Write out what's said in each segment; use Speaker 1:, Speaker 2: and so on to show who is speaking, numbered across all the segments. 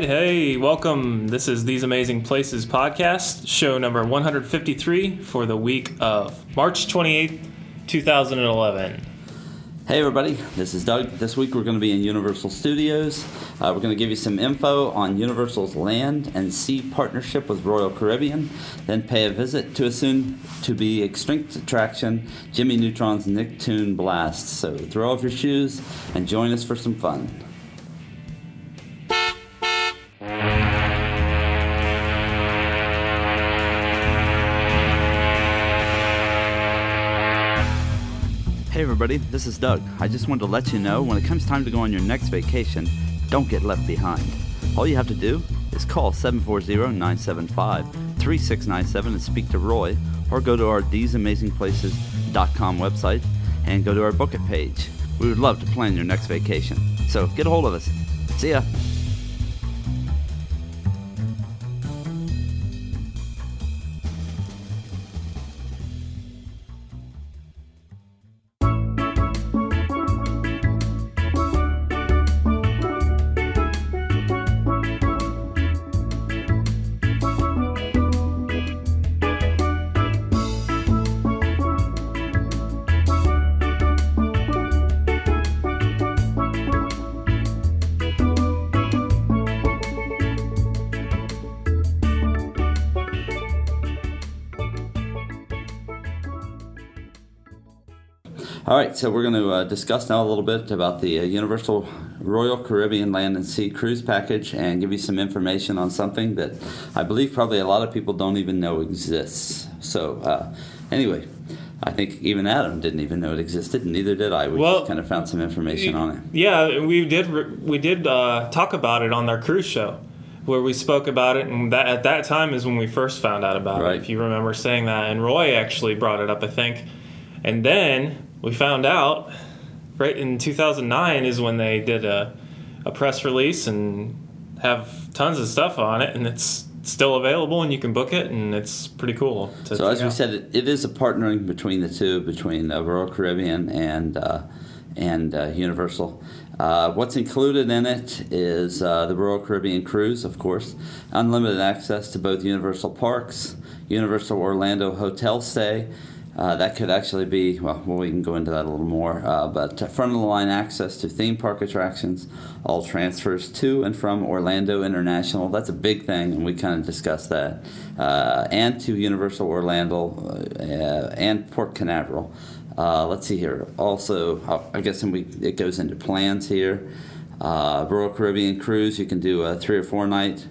Speaker 1: Right, hey, welcome. This is These Amazing Places podcast, show number 153 for the week of March 28th, 2011.
Speaker 2: Hey everybody, this is Doug. This week we're going to be in Universal Studios. Uh, we're going to give you some info on Universal's land and sea partnership with Royal Caribbean, then pay a visit to a soon to be extinct attraction, Jimmy Neutron's Nicktoon Blast. So throw off your shoes and join us for some fun. Hey everybody, this is Doug. I just wanted to let you know when it comes time to go on your next vacation, don't get left behind. All you have to do is call 740-975-3697 and speak to Roy or go to our theseamazingplaces.com website and go to our book it page. We would love to plan your next vacation. So get a hold of us. See ya. Right, so we're going to uh, discuss now a little bit about the uh, Universal Royal Caribbean Land and Sea Cruise Package and give you some information on something that I believe probably a lot of people don't even know exists. So, uh, anyway, I think even Adam didn't even know it existed, and neither did I. We
Speaker 1: Well,
Speaker 2: just kind of found some information on it.
Speaker 1: Yeah, we did re- we did uh, talk about it on our cruise show where we spoke about it and that at that time is when we first found out about
Speaker 2: Right.
Speaker 1: it if you remember saying that and Roy actually brought it up I think and then we found out right in 2009 is when they did a, a press release and have tons of stuff on it and it's still available and you can book it and it's pretty cool to
Speaker 2: So as we
Speaker 1: out.
Speaker 2: said, it, it is a partnering between the two, between uh, Royal Caribbean and uh, and uh, Universal. Uh, what's included in it is uh, the Royal Caribbean cruise, of course, unlimited access to both Universal parks, Universal Orlando hotel stay. Uh, that could actually be well, well. We can go into that a little more, uh, but front of the line access to theme park attractions, all transfers to and from Orlando International. That's a big thing, and we kind of discussed that, uh, and to Universal Orlando uh, and Port Canaveral. Uh, let's see here. Also, uh, I guess we, it goes into plans here. Royal Caribbean cruise, you can do a three or four night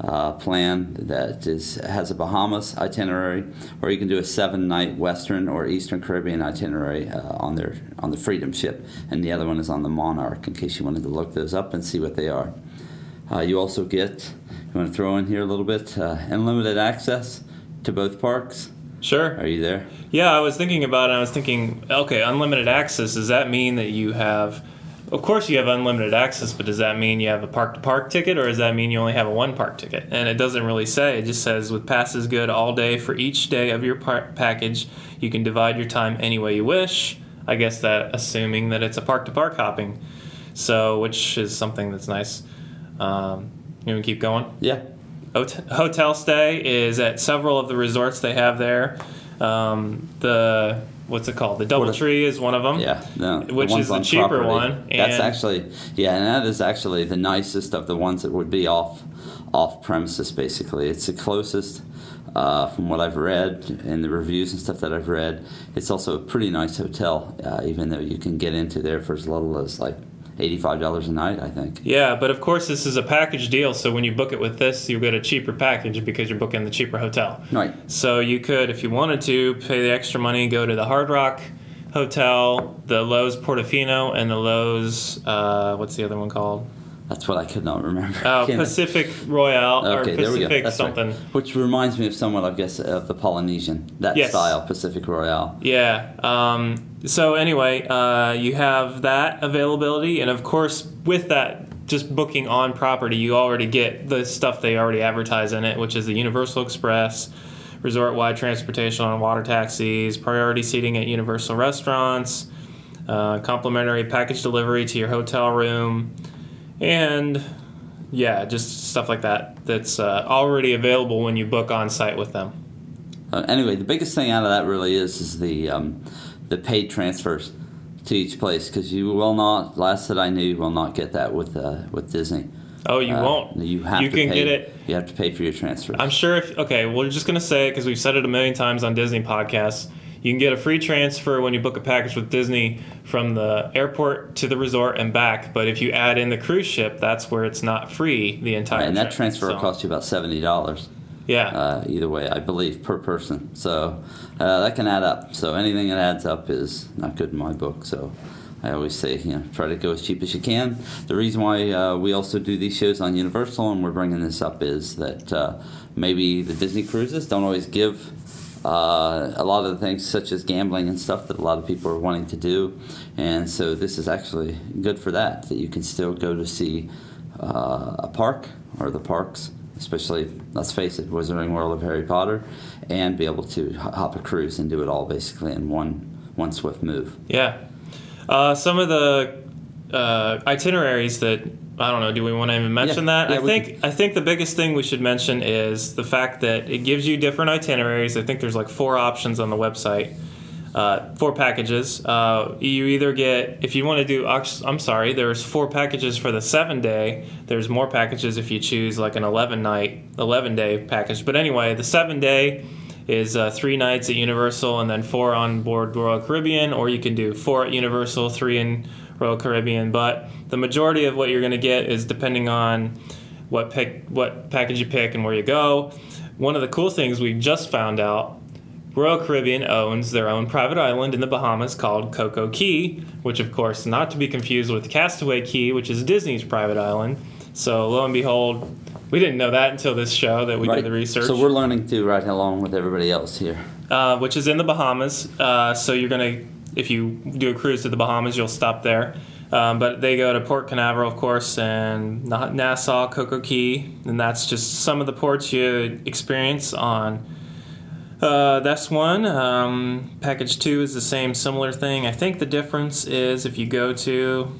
Speaker 2: uh, plan that is has a Bahamas itinerary, or you can do a seven night Western or Eastern Caribbean itinerary uh, on their on the Freedom ship, and the other one is on the Monarch. In case you wanted to look those up and see what they are. Uh, you also get. You want to throw in here a little bit uh, unlimited access to both parks.
Speaker 1: sure
Speaker 2: Are you there?
Speaker 1: Yeah, I was thinking about it. I was thinking, okay, unlimited access. Does that mean that you have, of course, you have unlimited access, but does that mean you have a park to park ticket, or does that mean you only have a one park ticket? And it doesn't really say. It just says with passes good all day for each day of your par- package, you can divide your time any way you wish. I guess that assuming that it's a park to park hopping, so which is something that's nice. Um, you want to keep going?
Speaker 2: Yeah.
Speaker 1: Hot- hotel stay is at several of the resorts they have there. Um, the what's it called? The DoubleTree is one of them.
Speaker 2: Yeah, no,
Speaker 1: Which
Speaker 2: ones
Speaker 1: is the cheaper
Speaker 2: property.
Speaker 1: one,
Speaker 2: That's actually yeah, and that is actually the nicest of the ones that would be off off premises. Basically, it's the closest. Uh, from what I've read and the reviews and stuff that I've read, it's also a pretty nice hotel. Uh, even though you can get into there for as little as like eighty-five dollars a night, I think.
Speaker 1: Yeah, but of course this is a package deal, so when you book it with this, you get a cheaper package because you're booking the cheaper hotel.
Speaker 2: Right.
Speaker 1: So you could, if you wanted to, pay the extra money, go to the Hard Rock Hotel, the Loews Portofino, and the Loews uh, what's the other one called?
Speaker 2: That's what I could not remember.
Speaker 1: Oh, Pacific Royale
Speaker 2: Okay,
Speaker 1: or
Speaker 2: there we go.
Speaker 1: Pacific
Speaker 2: That's
Speaker 1: something.
Speaker 2: right. Which reminds me of somewhat, I guess, of the Polynesian that
Speaker 1: Yes.
Speaker 2: style, Pacific Royale.
Speaker 1: Yeah. Um, so anyway, uh, you have that availability, and of course, with that, just booking on property, you already get the stuff they already advertise in it, which is the Universal Express, resort-wide transportation on water taxis, priority seating at Universal restaurants, uh, complimentary package delivery to your hotel room, and Yeah, just stuff like that. That's uh, already available when you book on site with them.
Speaker 2: Uh, anyway, the biggest thing out of that really is is the um, the paid transfers to each place because you will not. Last that I knew, you will not get that with uh, with Disney.
Speaker 1: Oh, you
Speaker 2: Uh,
Speaker 1: won't.
Speaker 2: You have
Speaker 1: You
Speaker 2: to
Speaker 1: can
Speaker 2: pay,
Speaker 1: get it.
Speaker 2: You have to pay for your transfer.
Speaker 1: I'm sure if okay, we're just gonna say it because we've said it a million times on Disney podcasts. You can get a free transfer when you book a package with Disney from the airport to the resort and back. But if you add in the cruise ship, that's where it's not free the entire. Time.
Speaker 2: And that transfer will
Speaker 1: So,
Speaker 2: cost you about seventy dollars.
Speaker 1: Yeah,
Speaker 2: uh, either way, I believe, per person. So uh, that can add up. So anything that adds up is not good in my book. So I always say, you know, try to go as cheap as you can. The reason why uh, we also do these shows on Universal and we're bringing this up is that uh, maybe the Disney cruises don't always give. Uh, a lot of the things such as gambling and stuff that a lot of people are wanting to do and so this is actually good for that that you can still go to see uh, a park or the parks especially let's face it wizarding world of harry potter and be able to hop a cruise and do it all basically in one one swift move
Speaker 1: yeah. Uh, some of the uh, itineraries that I don't know. Do we want to even mention
Speaker 2: Yeah,
Speaker 1: that?
Speaker 2: yeah,
Speaker 1: I think I think the biggest thing we should mention is the fact that it gives you different itineraries. I think there's like four options on the website. Uh, four packages. Uh, you either get if you want to do. I'm sorry. There's four packages for the seven day. There's more packages if you choose like an 11 night, 11 day package. But anyway, the seven day is uh, three nights at Universal and then four on board Royal Caribbean, or you can do four at Universal, three in Royal Caribbean. But the majority of what you're going to get is depending on what pick, what package you pick, and where you go. One of the cool things we just found out Royal Caribbean owns their own private island in the Bahamas called CocoCay, which, of course, not to be confused with Castaway Cay, which is Disney's private island. So, lo and behold, we didn't know that until this show that we
Speaker 2: Right.
Speaker 1: did the research,
Speaker 2: so we're learning too, right along with everybody else here
Speaker 1: uh, which is in the Bahamas. Uh, so, you're going to, if you do a cruise to the Bahamas, you'll stop there. Um, but they go to Port Canaveral, of course, and Na- Nassau, CocoCay, and that's just some of the ports you experience on uh, that's one. Um, package two is the same, similar thing. I think the difference is if you go to.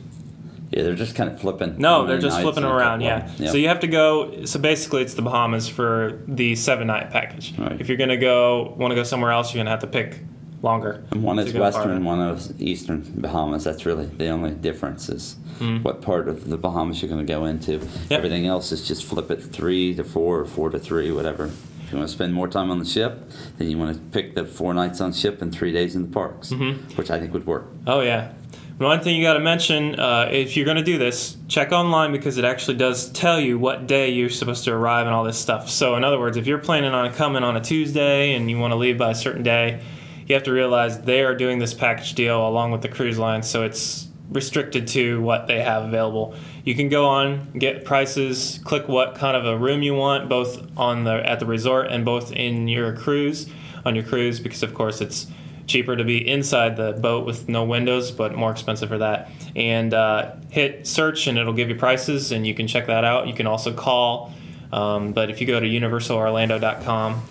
Speaker 2: yeah they're just kind of flipping
Speaker 1: No, they're just flipping around, yeah. So you have to go. So basically, it's the Bahamas for the seven night package.
Speaker 2: Right.
Speaker 1: If you're going to go, want to go somewhere else, you're going to have to pick longer.
Speaker 2: And one is western, one is eastern Bahamas. That's really the only difference is
Speaker 1: Hmm.
Speaker 2: what part of the Bahamas you're going to go into. Everything else is just flip it three to four or four to three, whatever. If you want to spend more time on the ship, then you want to pick the four nights on ship and three days in the parks,
Speaker 1: Mm-hmm.
Speaker 2: which I think would work.
Speaker 1: Oh yeah. One thing you got to mention uh, if you're going to do this, check online because it actually does tell you what day you're supposed to arrive and all this stuff. So, in other words, if you're planning on coming on a Tuesday and you want to leave by a certain day, you have to realize they are doing this package deal along with the cruise line, so it's restricted to what they have available. You can go on, get prices, click what kind of a room you want, both on the at the resort and both in your cruise on your cruise, because of course it's cheaper to be inside the boat with no windows, but more expensive for that. And uh, hit search, and it'll give you prices, and you can check that out. You can also call, um, but if you go to universalorlando.com,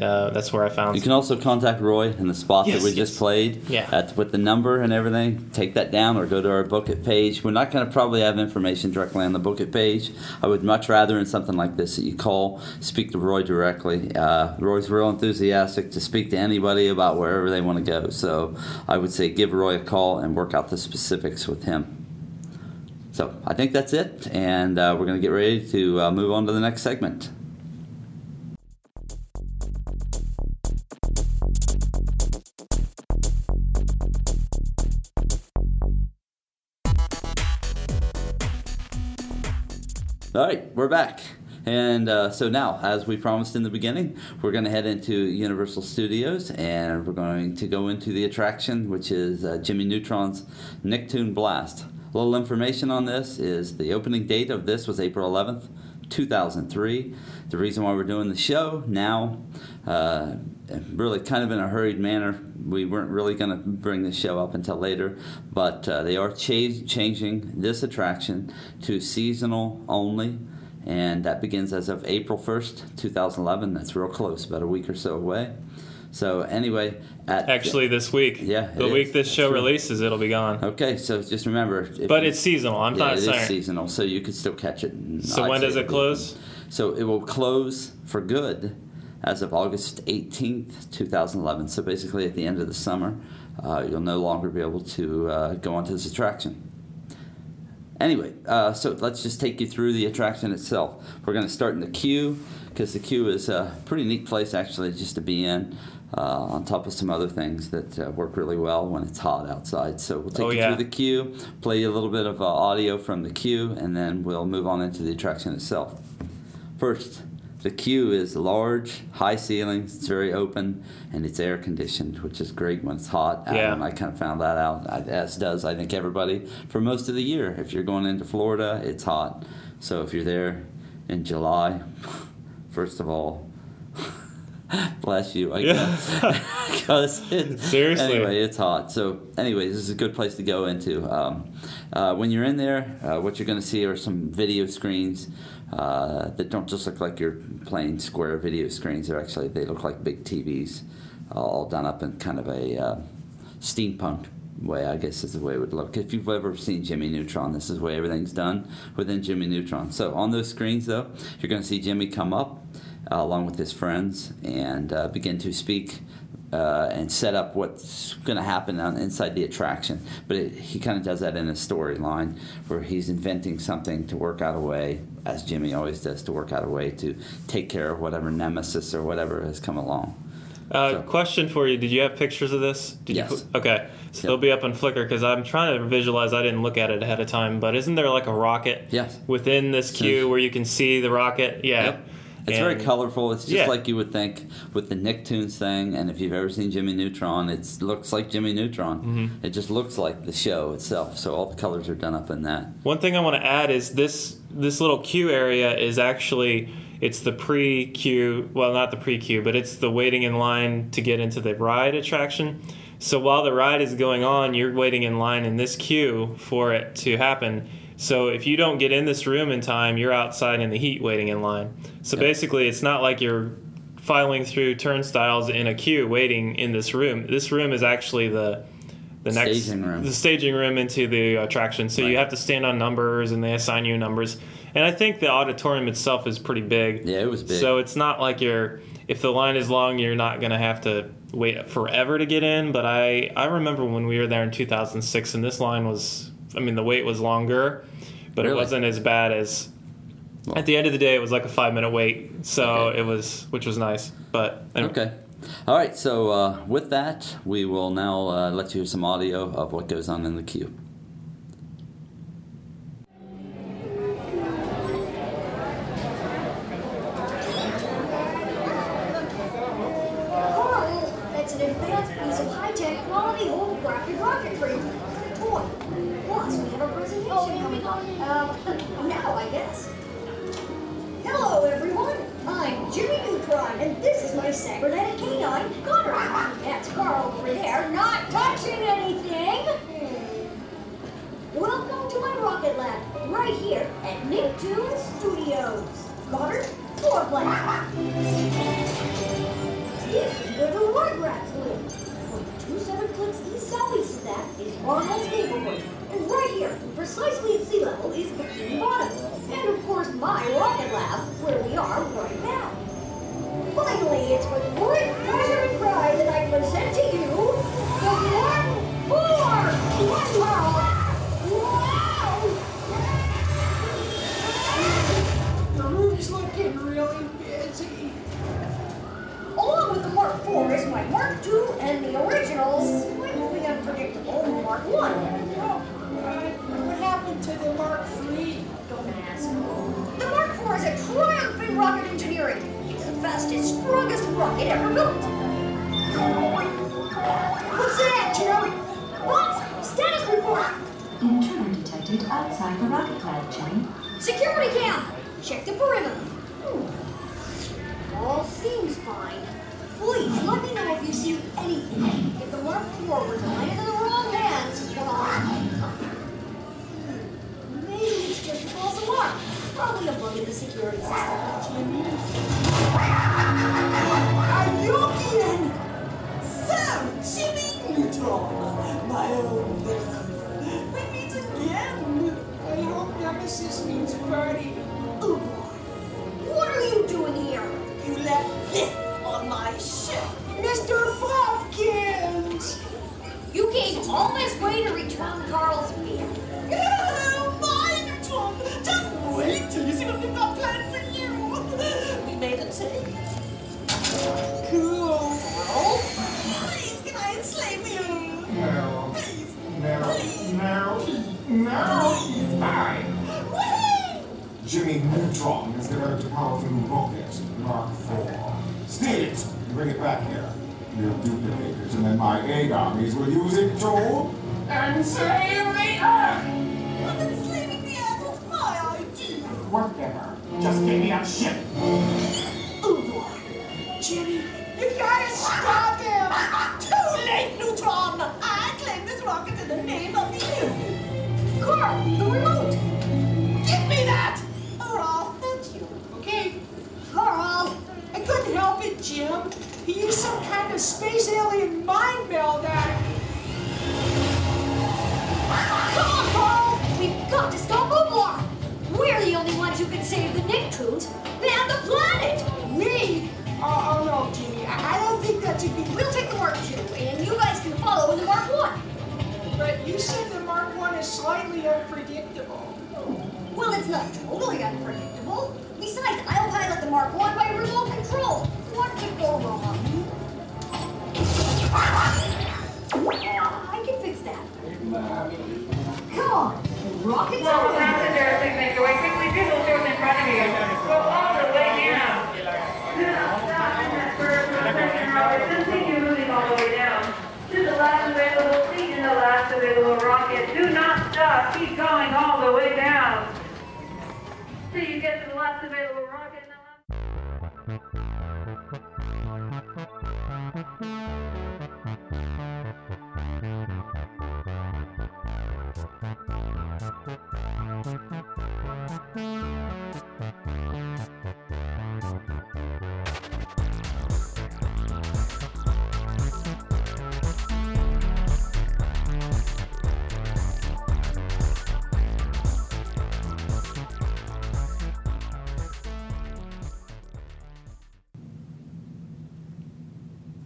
Speaker 1: uh, that's where I found.
Speaker 2: You can also contact Roy in the spot
Speaker 1: Yes,
Speaker 2: that we
Speaker 1: yes.
Speaker 2: just played.
Speaker 1: Yeah.
Speaker 2: At, with the number and everything. Take that down or go to our book it page. We're not going to probably have information directly on the book it page. I would much rather in something like this that you call, speak to Roy directly. Uh, Roy's real enthusiastic to speak to anybody about wherever they want to go. So I would say give Roy a call and work out the specifics with him. So I think that's it, and uh, we're going to get ready to uh, move on to the next segment. All right, we're back. And uh, so now, as we promised in the beginning, we're going to head into Universal Studios and we're going to go into the attraction, which is uh, Jimmy Neutron's Nicktoon Blast. A little information on this is the opening date of this was April 11th, 2003. The reason why we're doing the show now, uh, really kind of in a hurried manner, we weren't really going to bring the show up until later, but uh, they are cha- changing this attraction to seasonal only, and that begins as of April 1st, 2011. That's real close, about a week or so away. So anyway, at,
Speaker 1: Actually, this week.
Speaker 2: Yeah,
Speaker 1: The week
Speaker 2: is.
Speaker 1: this show
Speaker 2: True.
Speaker 1: releases, it'll be gone.
Speaker 2: Okay, so just remember.
Speaker 1: But
Speaker 2: you-
Speaker 1: it's seasonal. I'm
Speaker 2: yeah,
Speaker 1: not
Speaker 2: it is
Speaker 1: saying.
Speaker 2: seasonal, so you can still catch it.
Speaker 1: So
Speaker 2: I'd
Speaker 1: when does it close?
Speaker 2: So it will close for good as of August 18th, 2011. So basically, at the end of the summer, uh, you'll no longer be able to uh, go onto this attraction. Anyway, uh, so let's just take you through the attraction itself. We're going to start in the queue because the queue is a pretty neat place actually just to be in. Uh, on top of some other things that uh, work really well when it's hot outside. So we'll take
Speaker 1: Oh,
Speaker 2: you
Speaker 1: yeah.
Speaker 2: through the queue, play you a little bit of uh, audio from the queue, and then we'll move on into the attraction itself. First, the queue is large, high ceilings, it's very open, and it's air conditioned, which is great when it's hot.
Speaker 1: Yeah.
Speaker 2: Um, I kind of found that out, as does I think everybody for most of the year. If you're going into Florida, it's hot. So if you're there in July, first of all, bless you, I guess. Because it,
Speaker 1: Seriously.
Speaker 2: anyway, it's hot. So anyway, this is a good place to go into. Um, uh, when you're in there, uh, what you're going to see are some video screens uh, that don't just look like your plain square video screens. They're actually they look like big TVs, all done up in kind of a uh, steampunk way. I guess is the way it would look. If you've ever seen Jimmy Neutron, this is the way everything's done within Jimmy Neutron. So on those screens, though, you're going to see Jimmy come up uh, along with his friends and uh, begin to speak uh, and set up what's going to happen on, inside the attraction. But it, he kind of does that in a storyline where he's inventing something to work out a way, as Jimmy always does, to work out a way to take care of whatever nemesis or whatever has come along.
Speaker 1: Uh,
Speaker 2: So-
Speaker 1: question for you: Did you have pictures of this? Did
Speaker 2: Yes.
Speaker 1: You okay, so
Speaker 2: Yep.
Speaker 1: they'll be up on Flickr because I'm trying to visualize. I didn't look at it ahead of time, but isn't there like a rocket?
Speaker 2: Yes.
Speaker 1: Within this queue where you can see the rocket? Yeah.
Speaker 2: Yep. It's very colorful. It's just
Speaker 1: Yeah.
Speaker 2: like you would think with the Nicktoons thing. And if you've ever seen Jimmy Neutron, it looks like Jimmy Neutron.
Speaker 1: Mm-hmm.
Speaker 2: It just looks like the show itself. So all the colors are done up in that.
Speaker 1: One thing I want to add is this this little queue area is actually it's the pre queue. Well, not the pre queue, but it's the waiting in line to get into the ride attraction. So while the ride is going on, you're waiting in line in this queue for it to happen. So if you don't get in this room in time, you're outside in the heat waiting in line. So
Speaker 2: Yep.
Speaker 1: basically, it's not like you're filing through turnstiles in a queue waiting in this room. This room is actually the the next
Speaker 2: Staging room.
Speaker 1: the staging room into the attraction. So you have to stand on numbers, and they assign you numbers. And I think the auditorium itself is pretty big.
Speaker 2: Yeah, it was big.
Speaker 1: So it's not like you're if the line is long, you're not going to have to wait forever to get in. But I I remember when we were there in 2006, and this line was I mean the wait was longer, but it wasn't as bad as.
Speaker 2: Well-
Speaker 1: At the end of the day, it was like a five minute wait, so
Speaker 2: Okay.
Speaker 1: it was, which was nice. But anyway.
Speaker 2: Okay. All right. So uh, with that, we will now uh, let you hear some audio of what goes on in the queue.
Speaker 3: Room's looking really busy.
Speaker 4: Along with the Mark IV is my Mark II and the original, slightly unpredictable Mark I.
Speaker 3: Oh, uh, what happened to the Mark III?
Speaker 4: Don't ask. The Mark IV is a triumph in rocket engineering. It's the fastest, strongest rocket ever built. What's that, Jim? What? Status report.
Speaker 5: Intruder detected outside the rocket lab, Jimmy.
Speaker 4: Security cam. Check the perimeter. All seems fine. Please let me know if you see anything. If the Mark IV were to land in the wrong hands, well, hmm, maybe it's just a false alarm. Probably a bug in the security system.
Speaker 3: Ayukian! Neutron, my own Lilith. We meet again. I hope Nemesis means party.
Speaker 4: Ooh,
Speaker 3: You left this on my ship, Mr. Fofkins.
Speaker 4: You came all this way to return Carl's beer.
Speaker 3: Oh, my Neutron. Just wait till you see what we've got planned for you. We made a tape. Cool. Please, can I enslave you?
Speaker 6: No.
Speaker 3: Please.
Speaker 6: No.
Speaker 3: Please.
Speaker 6: No. No. Fine.
Speaker 3: Whee!
Speaker 6: Jimmy Neutron has developed a powerful new armies will use it to
Speaker 3: and save the Earth!
Speaker 4: We're the only ones who can save the Nicktoons and the planet!
Speaker 3: me. Oh, oh no, Jimmy. I, I don't think that you can.
Speaker 4: We'll take the Mark II, and you guys can follow in the Mark One.
Speaker 3: But you said the Mark One is slightly unpredictable.
Speaker 4: Well, it's not totally unpredictable. Besides, I'll pilot the Mark One by remote control. What could go wrong? I can fix that. Come on, rocket's
Speaker 7: Well, passengers, way quickly to the in front of you. Go all the way down. Do not stop continue moving all the way down. To the last available seat the last available rocket. Do not stop, keep going all the way down. Till you get to the last available rocket.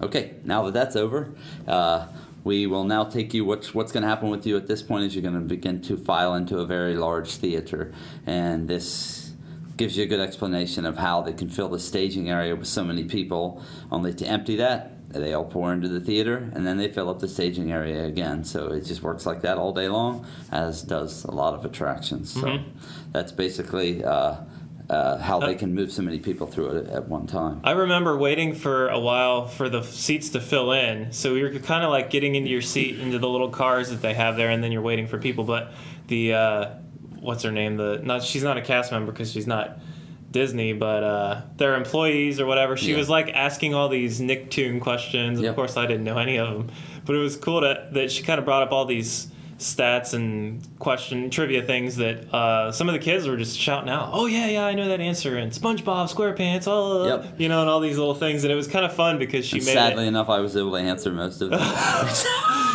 Speaker 2: Okay, now that that's over, uh, we will now take you. What's what's going to happen with you at this point is you're going to begin to file into a very large theater, and this gives you a good explanation of how they can fill the staging area with so many people. Only to empty that, they all pour into the theater, and then they fill up the staging area again. So it just works like that all day long, as does a lot of attractions. So that's basically. Uh, uh, how they can move so many people through it at one time.
Speaker 1: I remember waiting for a while for the seats to fill in. So you're kind of like getting into your seat into the little cars that they have there, and then you're waiting for people. But the uh, what's her name? The not she's not a cast member because she's not Disney, but uh, their employees or whatever. She
Speaker 2: Yeah.
Speaker 1: was like asking all these Nicktoon questions.
Speaker 2: Yep.
Speaker 1: Of course, I didn't know any of them, but it was cool to, that she kind of brought up all these stats and question trivia things that uh, some of the kids were just shouting out. Oh yeah, yeah, I know that answer. And SpongeBob SquarePants, oh,
Speaker 2: Yep.
Speaker 1: you know, and all these little things. And it was kind of fun because she
Speaker 2: And
Speaker 1: made
Speaker 2: sadly
Speaker 1: it.
Speaker 2: enough, I was able to answer most of them.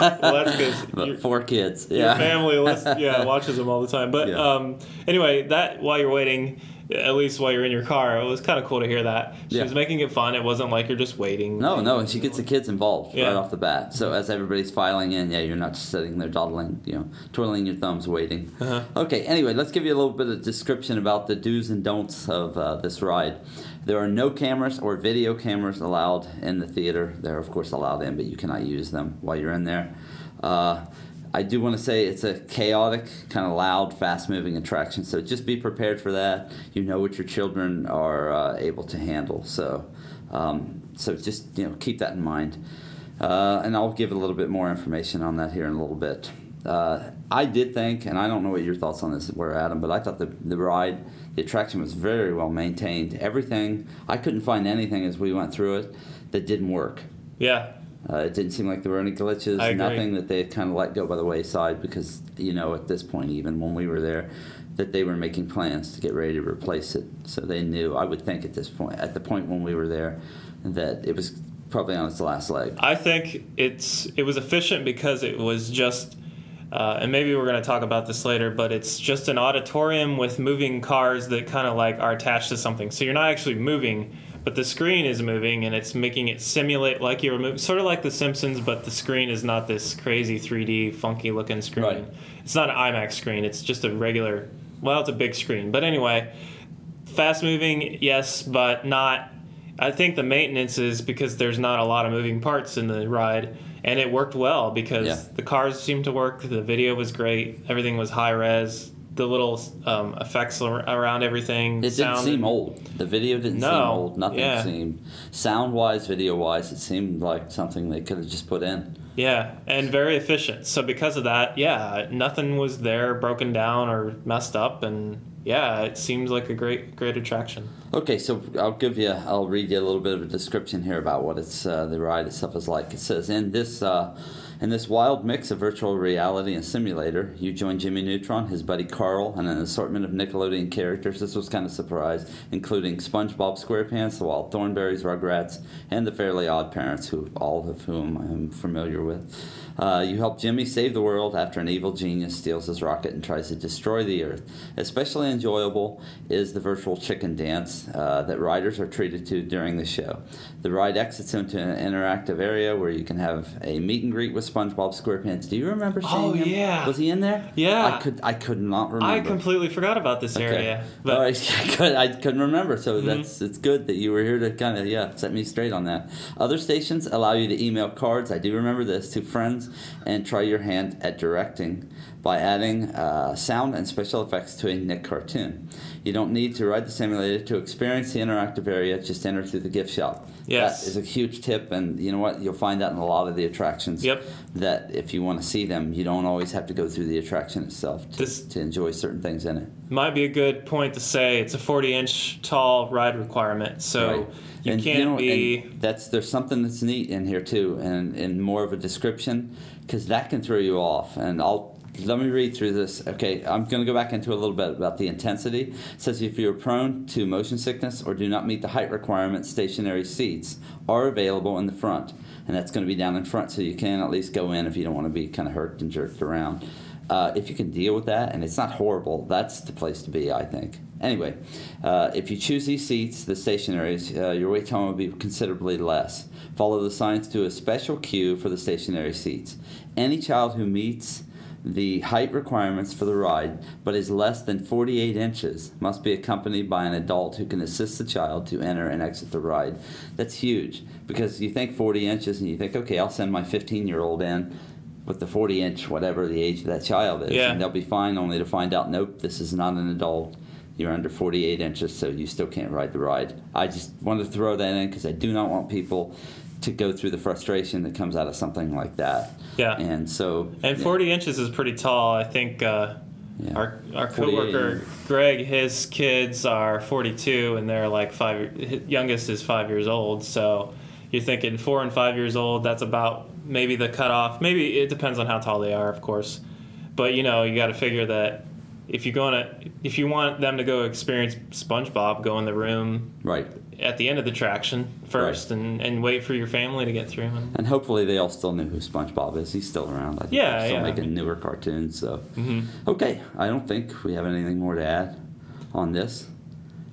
Speaker 1: Well, that's because
Speaker 2: four kids.
Speaker 1: your
Speaker 2: Yeah.
Speaker 1: family listen, yeah watches them all the time but
Speaker 2: Yeah.
Speaker 1: um, anyway that while you're waiting at least while you're in your car it was kind of cool to hear that she
Speaker 2: Yeah.
Speaker 1: was making it fun it wasn't like you're just waiting
Speaker 2: No, no, and she gets the kids involved
Speaker 1: Yeah.
Speaker 2: right off the bat. So as everybody's filing in, yeah, you're not just sitting there dawdling, you know, twiddling your thumbs waiting.
Speaker 1: Uh-huh.
Speaker 2: Okay, anyway, let's give you a little bit of description about the do's and don'ts of uh, this ride. There are no cameras or video cameras allowed in the theater. They're of course allowed in, but you cannot use them while you're in there. Uh, I do want to say it's a chaotic, kind of loud, fast-moving attraction. So just be prepared for that. You know what your children are uh, able to handle. So, um, so just you know keep that in mind. Uh, and I'll give a little bit more information on that here in a little bit. Uh, I did think, and I don't know what your thoughts on this were, Adam, but I thought the the ride, the attraction was very well maintained. Everything, I couldn't find anything as we went through it that didn't work.
Speaker 1: yeah
Speaker 2: Uh, it didn't seem like there were any glitches, nothing that they had kind of let go by the wayside because, you know, at this point, even when we were there, that they were making plans to get ready to replace it. So they knew, I would think at this point, at the point when we were there, that it was probably on its last leg.
Speaker 1: I think it's it was efficient because it was just, uh, and maybe we're going to talk about this later, but it's just an auditorium with moving cars that kind of like are attached to something. So you're not actually moving, but the screen is moving, and it's making it simulate like you're moving, sort of like The Simpsons, but the screen is not this crazy 3D funky looking screen.
Speaker 2: Right.
Speaker 1: It's not an IMAX screen. It's just a regular. Well, it's a big screen, but anyway, fast moving, yes, but not. I think the maintenance is because there's not a lot of moving parts in the ride, and it worked well because
Speaker 2: Yeah.
Speaker 1: the cars seemed to work. The video was great. Everything was high res. The little um, effects around everything.
Speaker 2: It didn't
Speaker 1: sound-
Speaker 2: seem old. The video didn't seem old. Nothing
Speaker 1: yeah.
Speaker 2: seemed sound wise, video wise. It seemed like something they could have just put in.
Speaker 1: Yeah, and very efficient. So because of that, yeah, nothing was there broken down or messed up, and yeah, it seems like a great great attraction.
Speaker 2: Okay, so I'll give you, I'll read you a little bit of a description here about what it's uh, the ride itself is like. It says in this uh, in this wild mix of virtual reality and simulator, you join Jimmy Neutron, his buddy Carl, and an assortment of Nickelodeon characters. This was kind of a surprise, including SpongeBob SquarePants, the Wild Thornberrys, Rugrats, and the Fairly Odd Parents, who all of whom I'm familiar with. Uh, you help Jimmy save the world after an evil genius steals his rocket and tries to destroy the Earth. Especially enjoyable is the virtual chicken dance uh, that riders are treated to during the show. The ride exits into an interactive area where you can have a meet and greet with SpongeBob SquarePants. Do you remember seeing
Speaker 1: Oh,
Speaker 2: him?
Speaker 1: yeah.
Speaker 2: Was he in there?
Speaker 1: Yeah.
Speaker 2: I could. I could not remember.
Speaker 1: I completely forgot about this area, but
Speaker 2: All right, I, could, I couldn't remember, so
Speaker 1: Mm-hmm.
Speaker 2: that's it's good that you were here to kind of yeah set me straight on that. Other stations allow you to email cards. I do remember this to friends and try your hand at directing by adding uh, sound and special effects to a Nick cartoon. You don't need to ride the simulator to experience the interactive area. Just enter through the gift shop.
Speaker 1: Yes.
Speaker 2: that is a huge tip, and you know what? You'll find that in a lot of the attractions.
Speaker 1: Yep.
Speaker 2: That if you want to see them, you don't always have to go through the attraction itself to,
Speaker 1: This-
Speaker 2: to enjoy certain things in it.
Speaker 1: might be a good point to say it's a 40 inch tall ride requirement, so
Speaker 2: Right.
Speaker 1: you
Speaker 2: And,
Speaker 1: can't
Speaker 2: know,
Speaker 1: be.
Speaker 2: that's there's something that's neat in here too, and and more of a description because that can throw you off. And I'll let me read through this. Okay, I'm going to go back into a little bit about the intensity. It says if you're prone to motion sickness or do not meet the height requirements, stationary seats are available in the front, and that's going to be down in front, so you can at least go in if you don't want to be kind of hurt and jerked around. Uh, if you can deal with that and it's not horrible, that's the place to be, I think. Anyway, uh, if you choose these seats, the stationaries, uh, your wait time will be considerably less. Follow the signs to a special queue for the stationary seats. Any child who meets the height requirements for the ride but is less than 48 inches must be accompanied by an adult who can assist the child to enter and exit the ride. That's huge because you think 40 inches and you think, okay, I'll send my 15 year old in with the 40 inch, whatever the age of that child is,
Speaker 1: Yeah.
Speaker 2: and they'll be fine only to find out, nope, this is not an adult. You're under 48 inches, so you still can't ride the ride. I just wanted to throw that in because I do not want people to go through the frustration that comes out of something like that.
Speaker 1: Yeah.
Speaker 2: And so.
Speaker 1: And
Speaker 2: yeah.
Speaker 1: 40 inches is pretty tall. I think uh,
Speaker 2: Yeah.
Speaker 1: our our
Speaker 2: 48.
Speaker 1: coworker Greg, his kids are 42, and they're like five. Youngest is five years old. So you're thinking four and five years old. That's about maybe the cutoff. Maybe it depends on how tall they are, of course. But you know, you got to figure that if you're going to, if you want them to go experience SpongeBob, go in the room
Speaker 2: Right.
Speaker 1: At the end of the attraction first, and, and wait for your family to get through. And,
Speaker 2: And hopefully they all still knew who SpongeBob is. He's still around. I think
Speaker 1: Yeah,
Speaker 2: still
Speaker 1: yeah.
Speaker 2: making newer cartoons. So.
Speaker 1: Mhm.
Speaker 2: Okay, I don't think we have anything more to add on this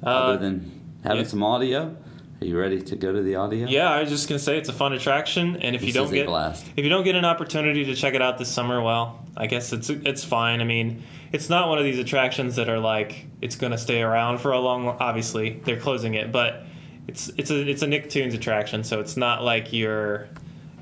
Speaker 1: Uh,
Speaker 2: other than having
Speaker 1: yeah.
Speaker 2: some audio. Are you ready to go to the audio?
Speaker 1: Yeah, I was just gonna say it's a fun attraction, and if you don't get
Speaker 2: blast.
Speaker 1: if you don't get an opportunity to check it out this summer, well, I guess it's it's fine. I mean, it's not one of these attractions that are like it's gonna stay around for a long. Obviously, they're closing it, but it's it's a it's a Nicktoons attraction, so it's not like your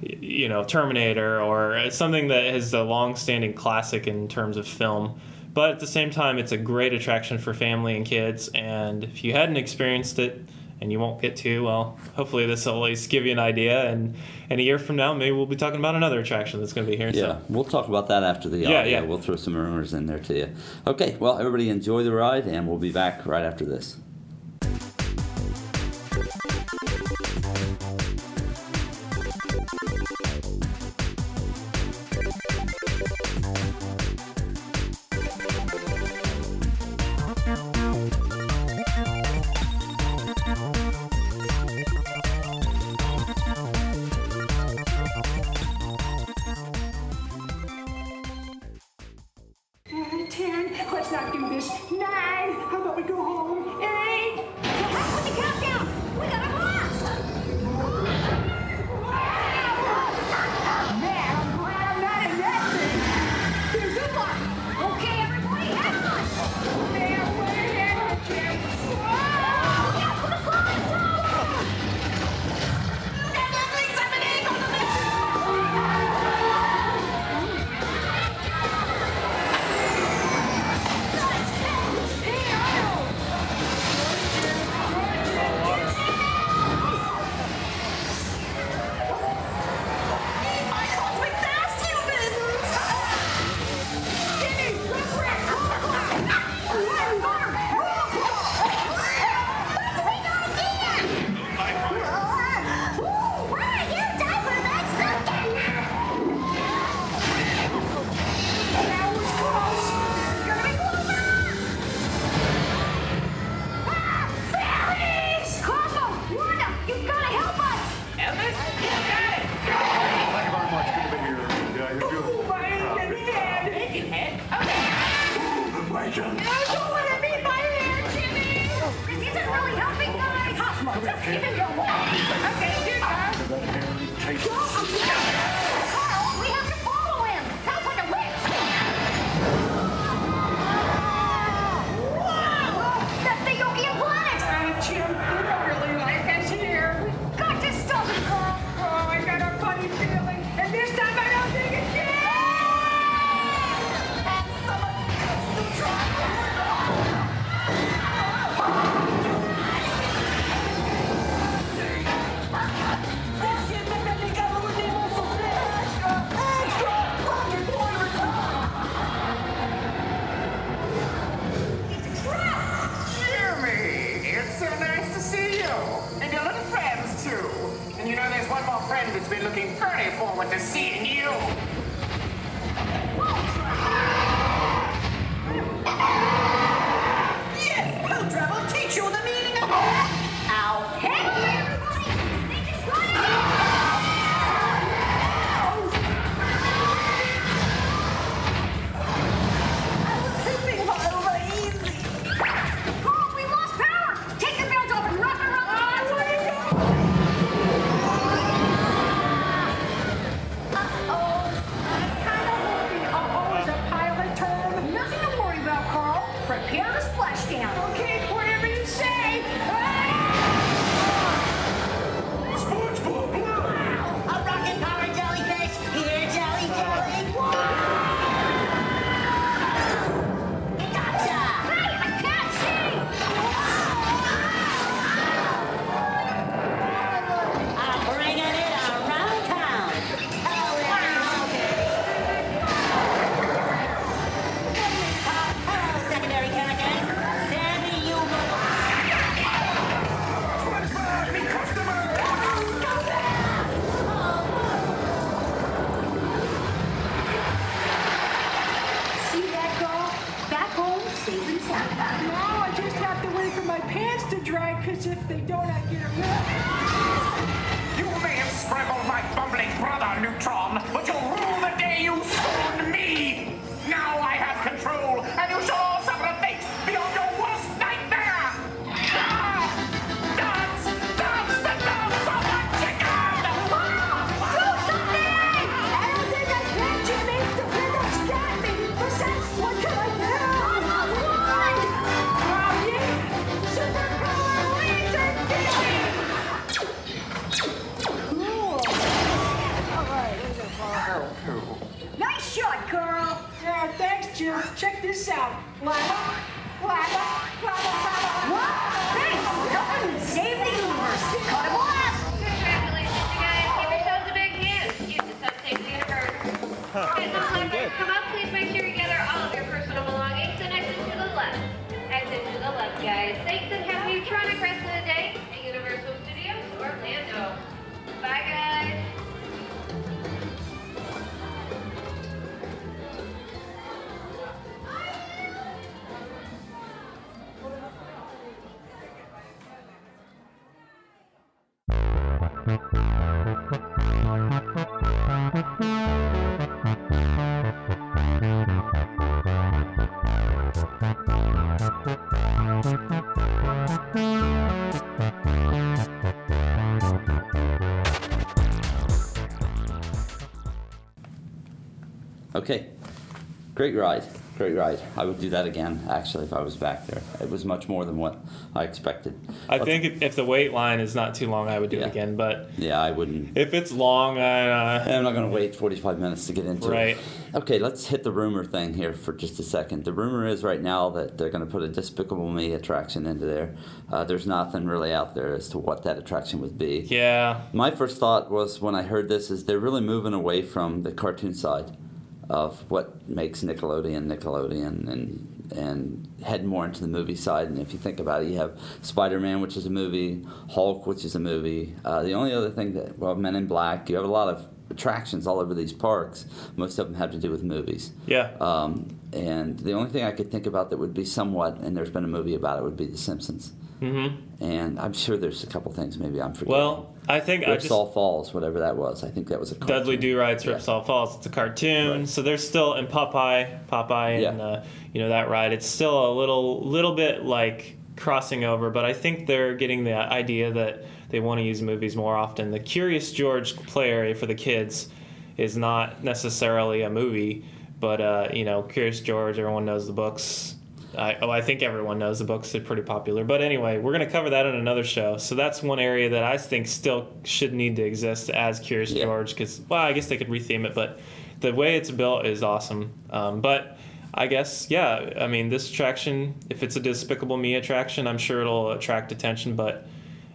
Speaker 1: you know Terminator or uh, something that is a long-standing classic in terms of film. But at the same time, it's a great attraction for family and kids. And if you hadn't experienced it, and you won't get to, well, hopefully this will at least give you an idea. And, and a year from now, maybe we'll be talking about another attraction that's going to be here.
Speaker 2: Yeah,
Speaker 1: So.
Speaker 2: we'll talk about that after the
Speaker 1: Yeah,
Speaker 2: audio.
Speaker 1: yeah.
Speaker 2: We'll throw some rumors in there to you. Okay, well, everybody enjoy the ride, and we'll be back right after this.
Speaker 3: Jones. Yeah,
Speaker 8: don't let it be my hand, Jimmy!
Speaker 3: This isn't really helping, guys! Cosmo, just give in your want to
Speaker 9: see in you.
Speaker 8: because if they don't Check this out. Blabba, blabba, blabba, blabba.
Speaker 3: What? Thanks. for helping Save the Universe. Cut a blast.
Speaker 10: Congratulations, you guys. Give yourselves a big hand. You just have saved the universe. Okay, so members, come up. Please make sure you gather all of your personal belongings and exit to the left. Exit to the left, guys. Thanks and happy Tronic rest of the day at Universal Studios Orlando. Bye, guys.
Speaker 2: Great ride, great ride. I would do that again, actually, if I was back there. It was much more than what I expected.
Speaker 1: I think if, if the wait line is not too long, I would do
Speaker 2: Yeah.
Speaker 1: it again. But
Speaker 2: Yeah, I wouldn't.
Speaker 1: if it's long, I, uh,
Speaker 2: I'm not going to wait 45 minutes to get into
Speaker 1: Right.
Speaker 2: it. Okay, let's hit the rumor thing here for just a second. The rumor is right now that they're going to put a Despicable Me attraction into there. Uh, there's nothing really out there as to what that attraction would be.
Speaker 1: yeah,
Speaker 2: My first thought was when I heard this is they're really moving away from the cartoon side of what makes Nickelodeon Nickelodeon and and head more into the movie side. And if you think about it, you have Spider Man, which is a movie, Hulk, which is a movie. Uh, the only other thing that well, Men in Black. You have a lot of attractions all over these parks. Most of them have to do with movies.
Speaker 1: yeah.
Speaker 2: Um, and the only thing I could think about that would be somewhat, and there's been a movie about it, would be The Simpsons.
Speaker 1: hmm
Speaker 2: And I'm sure there's a couple things maybe I'm forgetting.
Speaker 1: Well, I think I just
Speaker 2: Falls, whatever that was. I think that was a cartoon.
Speaker 1: Dudley Do-Right's
Speaker 2: Yeah.
Speaker 1: Ripsaw Falls. It's a cartoon,
Speaker 2: Right.
Speaker 1: so there's still in Popeye, Popeye, and
Speaker 2: Yeah.
Speaker 1: uh, you know that ride. It's still a little, little bit like crossing over, but I think they're getting the idea that they want to use movies more often. The Curious George play area for the kids is not necessarily a movie, but uh, you know, Curious George. Everyone knows the books. I, oh, I think everyone knows the books. They're pretty popular. But anyway, we're going to cover that in another show. So that's one area that I think still should need to exist as Curious
Speaker 2: Yeah.
Speaker 1: George. Because well, I guess they could retheme it, but the way it's built is awesome. Um, but I guess yeah. I mean, this attraction, if it's a Despicable Me attraction, I'm sure it'll attract attention. But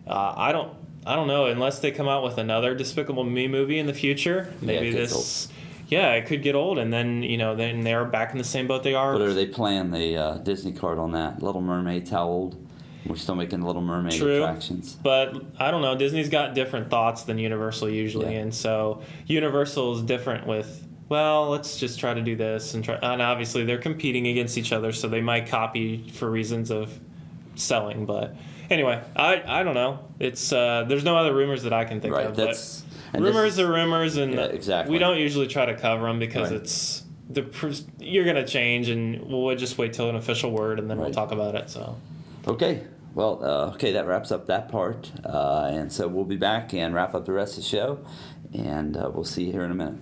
Speaker 1: uh, I don't. I don't know unless they come out with another Despicable Me movie in the future. Maybe
Speaker 2: gets
Speaker 1: this, yeah, it could get old, and then you know, then they're back in the same boat they are.
Speaker 2: What are they playing the uh, Disney card on that? Little Mermaid's how old? We're still making Little Mermaid
Speaker 1: True.
Speaker 2: attractions.
Speaker 1: But I don't know. Disney's got different thoughts than Universal usually,
Speaker 2: Yeah.
Speaker 1: and so Universal is different with. Well, let's just try to do this and try. And obviously, they're competing against each other, so they might copy for reasons of selling. But anyway, I I don't know. It's uh, there's no other rumors that I can think
Speaker 2: Right.
Speaker 1: of.
Speaker 2: That's
Speaker 1: but
Speaker 2: and
Speaker 1: rumors
Speaker 2: is-
Speaker 1: are rumors, and
Speaker 2: Yeah, exactly.
Speaker 1: we don't usually try to cover them because
Speaker 2: Right.
Speaker 1: it's the you're gonna change, and we'll just wait till an official word, and then we'll talk about it. So.
Speaker 2: Okay. Well, uh, okay, that wraps up that part. Uh, and so we'll be back and wrap up the rest of the show. And uh, we'll see you here in a minute.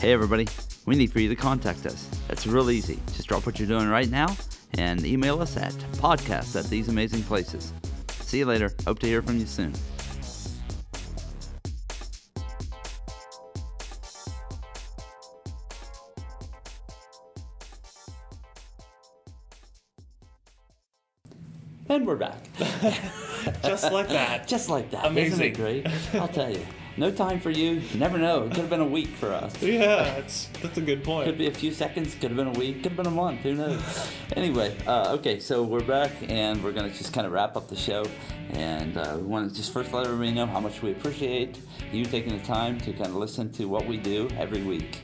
Speaker 2: Hey, everybody. We need for you to contact us. It's real easy. Just drop what you're doing right now and email us at podcast at these amazing places. See you later. Hope to hear from you soon. And we're back.
Speaker 1: Just like that.
Speaker 2: Just like that.
Speaker 1: Amazing.
Speaker 2: Isn't it great? I'll tell you. No time for you. You never know. It could have been a week for us.
Speaker 1: Yeah, that's that's a good point.
Speaker 2: Could be a few seconds. Could have been a week. Could have been a month. Who knows? anyway, uh, okay. So we're back, and we're gonna just kind of wrap up the show. And uh, we want to just first let everybody know how much we appreciate you taking the time to kind of listen to what we do every week.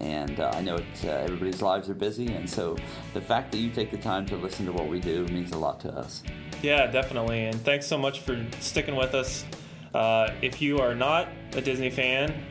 Speaker 2: And uh, I know it, uh, everybody's lives are busy, and so the fact that you take the time to listen to what we do means a lot to us.
Speaker 1: Yeah, definitely. And thanks so much for sticking with us. Uh, if you are not a Disney fan,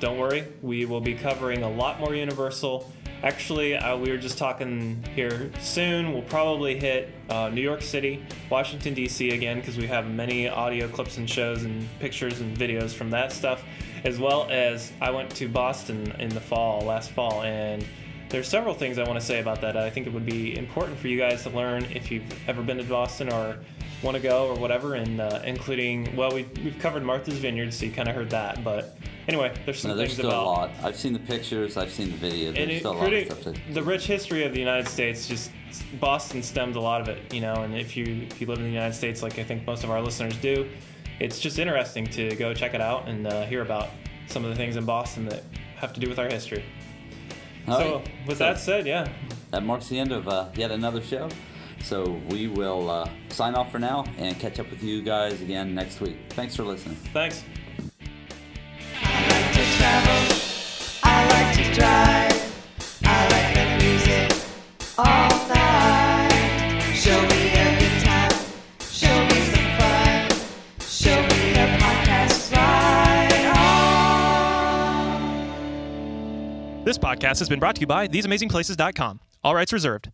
Speaker 1: don't worry. We will be covering a lot more Universal. Actually, uh, we were just talking here soon. We'll probably hit uh, New York City, Washington, D.C. again because we have many audio clips and shows and pictures and videos from that stuff. As well as I went to Boston in the fall, last fall, and there's several things I want to say about that. I think it would be important for you guys to learn if you've ever been to Boston or want to go or whatever, and uh, including well, we, we've covered Martha's Vineyard, so you kind of heard that. But anyway, there's some
Speaker 2: No, there's
Speaker 1: things
Speaker 2: still
Speaker 1: about
Speaker 2: a lot. I've seen the pictures. I've seen the video. There's
Speaker 1: and
Speaker 2: still a lot of
Speaker 1: including
Speaker 2: stuff to.
Speaker 1: the rich history of the United States. Just Boston stemmed a lot of it, you know. And if you if you live in the United States, like I think most of our listeners do, it's just interesting to go check it out and uh, hear about some of the things in Boston that have to do with our history.
Speaker 2: All
Speaker 1: so
Speaker 2: right.
Speaker 1: with
Speaker 2: So-
Speaker 1: that said, yeah,
Speaker 2: that marks the end of uh, yet another show. So we will uh, sign off for now and catch up with you guys again next week. Thanks for listening.
Speaker 1: thanks.
Speaker 3: I like to travel. I like to drive. I like the music all night. Show me a good time. Show me some fun. Show me a podcast right on.
Speaker 11: This podcast has been brought to you by TheseAmazingPlaces.com. All rights reserved.